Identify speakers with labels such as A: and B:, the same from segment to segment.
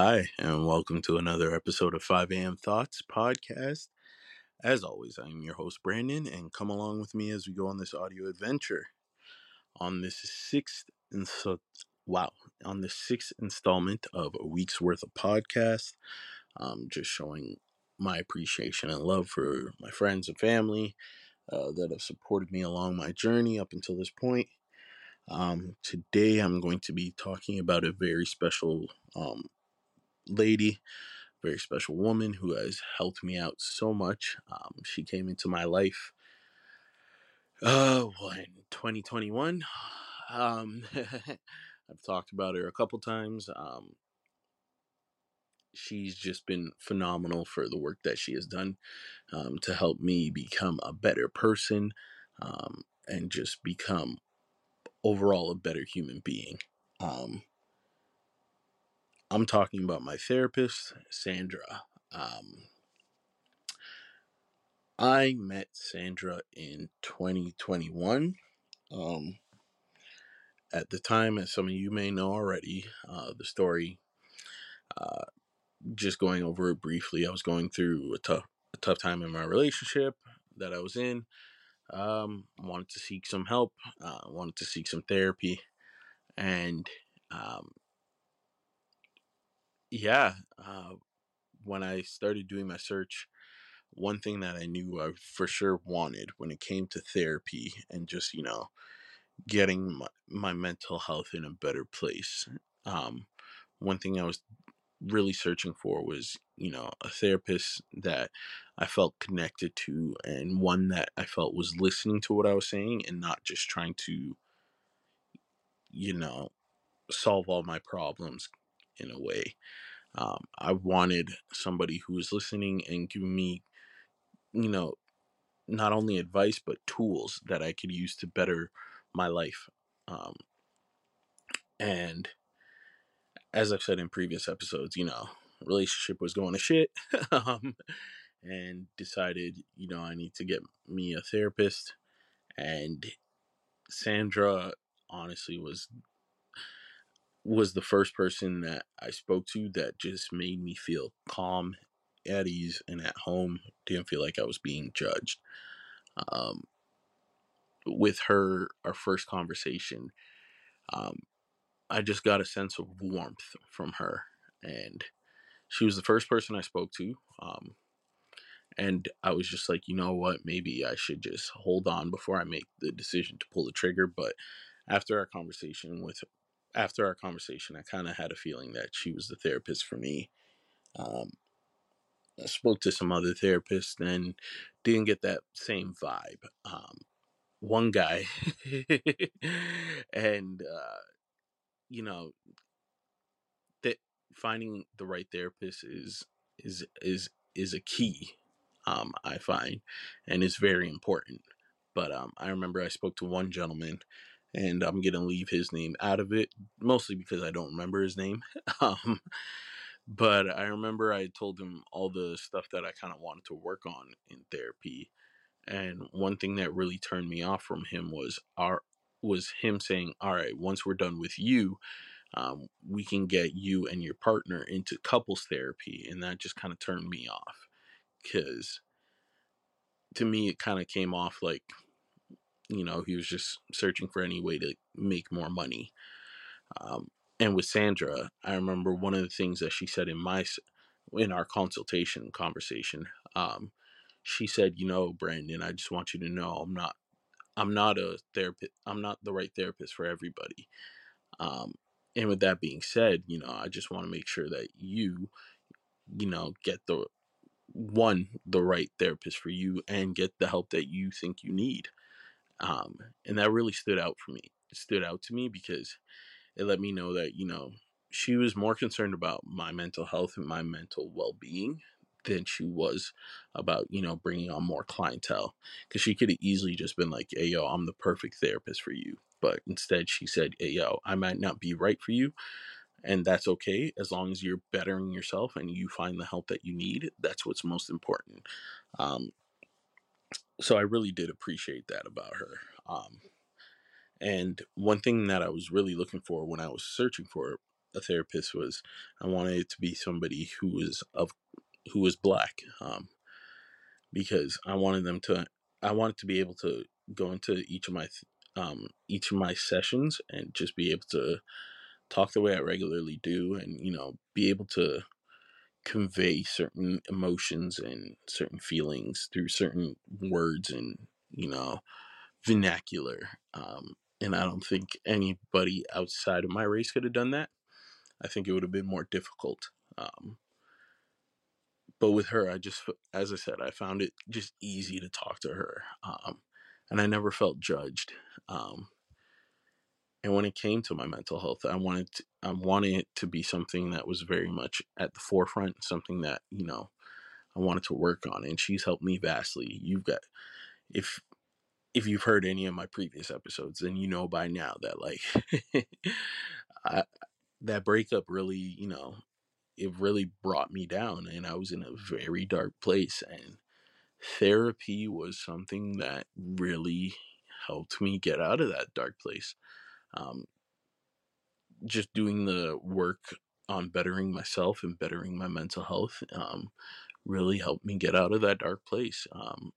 A: Hi, and welcome to another episode of 5 a.m. Thoughts podcast. As always, I'm your host, Brandon, and come along with me as we go on this audio adventure. On this sixth, inso- wow, on the sixth installment of a week's worth of podcast, um, just showing my appreciation and love for my friends and family uh, that have supported me along my journey up until this point. Um, today, I'm going to be talking about a very special um, lady very special woman who has helped me out so much. Um, she came into my life uh, in 2021. Um, I've talked about her a couple times. Um, she's just been phenomenal for the work that she has done um, to help me become a better person um, and just become overall a better human being. Um, I'm talking about my therapist, Sandra. Um, I met Sandra in 2021. Um, at the time, as some of you may know already, uh, the story, uh, just going over it briefly, I was going through a tough, a tough time in my relationship that I was in. Um, wanted to seek some help, uh, wanted to seek some therapy. And um, yeah, uh, when I started doing my search, one thing that I knew I for sure wanted when it came to therapy and just, you know, getting my, my mental health in a better place. Um, one thing I was really searching for was, you know, a therapist that I felt connected to and one that I felt was listening to what I was saying and not just trying to, you know, solve all my problems in a way. Um, I wanted somebody who was listening and giving me, you know, not only advice but tools that I could use to better my life. Um, and as I've said in previous episodes, you know, relationship was going to shit, um, and decided, you know, I need to get me a therapist. And Sandra, honestly, was was the first person that I spoke to that just made me feel calm, at ease, and at home. Didn't feel like I was being judged. Um, with her, our first conversation, um, I just got a sense of warmth from her, and she was the first person I spoke to. Um, and I was just like, you know what, maybe I should just hold on before I make the decision to pull the trigger. But after our conversation with, after our conversation, I kind of had a feeling that she was the therapist for me. Um, I spoke to some other therapists and didn't get that same vibe. Um, one guy, and uh, you know, that finding the right therapist is is is is a key um, i find and it's very important but um, i remember i spoke to one gentleman and i'm gonna leave his name out of it mostly because i don't remember his name um, but i remember i told him all the stuff that i kind of wanted to work on in therapy and one thing that really turned me off from him was our was him saying all right once we're done with you um, we can get you and your partner into couples therapy. And that just kind of turned me off because to me, it kind of came off like, you know, he was just searching for any way to make more money. Um, and with Sandra, I remember one of the things that she said in my in our consultation conversation. Um, she said, "You know, Brandon, I just want you to know I'm not I'm not a therapist. I'm not the right therapist for everybody. Um, and with that being said, you know, I just want to make sure that you, you know, get the one the right therapist for you and get the help that you think you need. Um, and that really stood out for me. It stood out to me because it let me know that you know she was more concerned about my mental health and my mental well-being than she was about you know bringing on more clientele because she could have easily just been like hey yo i'm the perfect therapist for you but instead she said hey yo i might not be right for you and that's okay as long as you're bettering yourself and you find the help that you need that's what's most important um, so i really did appreciate that about her um, and one thing that i was really looking for when i was searching for a therapist was I wanted it to be somebody who was of who was black, um, because I wanted them to I wanted to be able to go into each of my um, each of my sessions and just be able to talk the way I regularly do, and you know, be able to convey certain emotions and certain feelings through certain words and you know vernacular. Um, and I don't think anybody outside of my race could have done that. I think it would have been more difficult. Um, but with her, I just, as I said, I found it just easy to talk to her, um, and I never felt judged. Um, and when it came to my mental health, I wanted to, I wanted it to be something that was very much at the forefront, something that you know I wanted to work on, and she's helped me vastly. You've got if if you've heard any of my previous episodes, then you know by now that like I, that breakup really, you know, it really brought me down, and I was in a very dark place, and therapy was something that really helped me get out of that dark place. Um, just doing the work on bettering myself and bettering my mental health um, really helped me get out of that dark place. Um,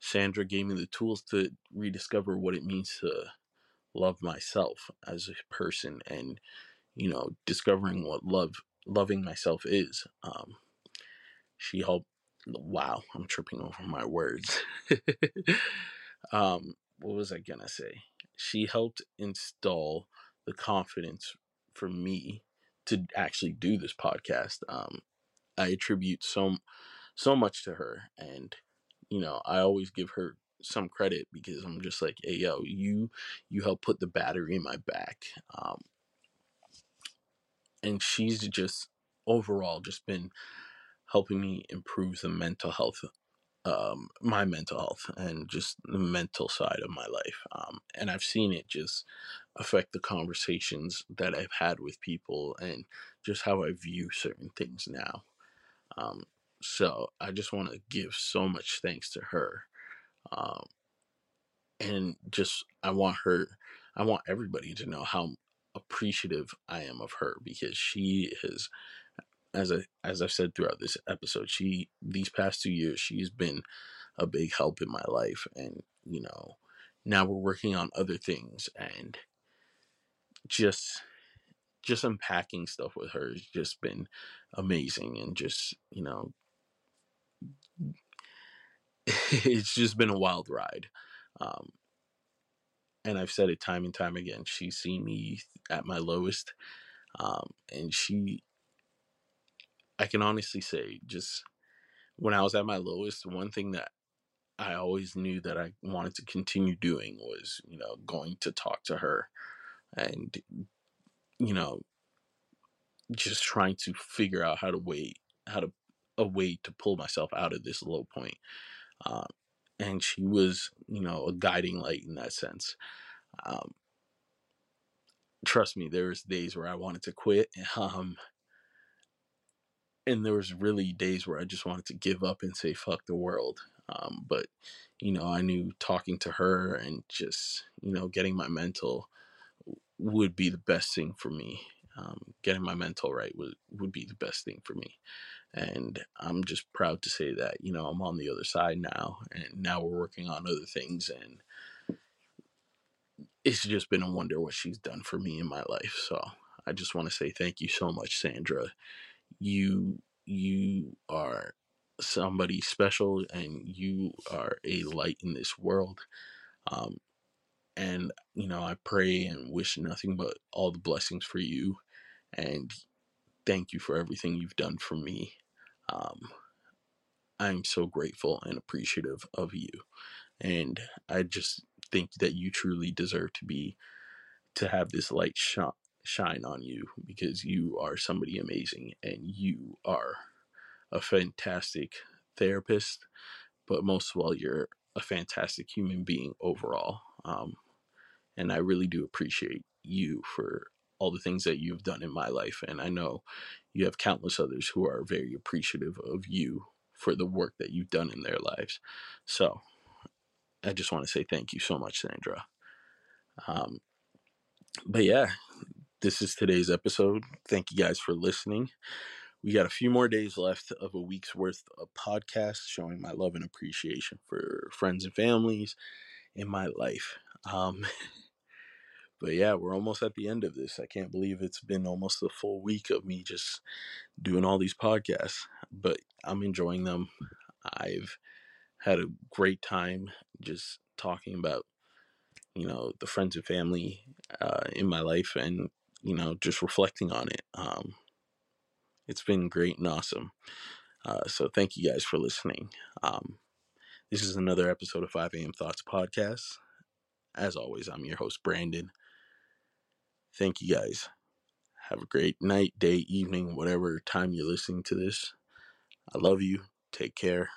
A: Sandra gave me the tools to rediscover what it means to love myself as a person and, you know, discovering what love, loving myself is. Um, she helped, wow, I'm tripping over my words. um, what was I going to say? She helped install the confidence for me to actually do this podcast. Um, I attribute so so much to her, and you know, I always give her some credit because I'm just like, hey, yo, you you help put the battery in my back, um, and she's just overall just been helping me improve the mental health um, my mental health and just the mental side of my life. Um, and I've seen it just affect the conversations that I've had with people and just how I view certain things now. Um, so I just want to give so much thanks to her. Um, and just, I want her, I want everybody to know how appreciative I am of her because she has as I as I've said throughout this episode, she these past two years she's been a big help in my life, and you know now we're working on other things, and just just unpacking stuff with her has just been amazing, and just you know it's just been a wild ride. Um, and I've said it time and time again. She's seen me at my lowest, um, and she I can honestly say, just when I was at my lowest, one thing that I always knew that I wanted to continue doing was, you know, going to talk to her and, you know, just trying to figure out how to wait, how to, a way to pull myself out of this low point. Um, and she was, you know, a guiding light in that sense. Um, trust me, there was days where I wanted to quit. Um, and there was really days where I just wanted to give up and say fuck the world. Um, but you know, I knew talking to her and just you know getting my mental would be the best thing for me. Um, getting my mental right would would be the best thing for me, and I'm just proud to say that you know I'm on the other side now, and now we're working on other things, and it's just been a wonder what she's done for me in my life. So I just want to say thank you so much, Sandra you you are somebody special and you are a light in this world um and you know i pray and wish nothing but all the blessings for you and thank you for everything you've done for me. Um i'm so grateful and appreciative of you and i just think that you truly deserve to be to have this light shine shine on you because you are somebody amazing and you are a fantastic therapist, but most of all, you're a fantastic human being overall. Um, and I really do appreciate you for all the things that you've done in my life. And I know you have countless others who are very appreciative of you for the work that you've done in their lives. So I just want to say thank you so much, Sandra. Um, but yeah, this is today's episode. Thank you guys for listening. We got a few more days left of a week's worth of podcasts showing my love and appreciation for friends and families in my life. Um, but yeah, we're almost at the end of this. I can't believe it's been almost a full week of me just doing all these podcasts, but I'm enjoying them. I've had a great time just talking about, you know, the friends and family uh, in my life and, you know, just reflecting on it. Um, it's been great and awesome. Uh, so thank you guys for listening. Um, this is another episode of 5 a.m. Thoughts Podcast. As always, I'm your host, Brandon. Thank you guys. Have a great night, day, evening, whatever time you're listening to this. I love you. Take care.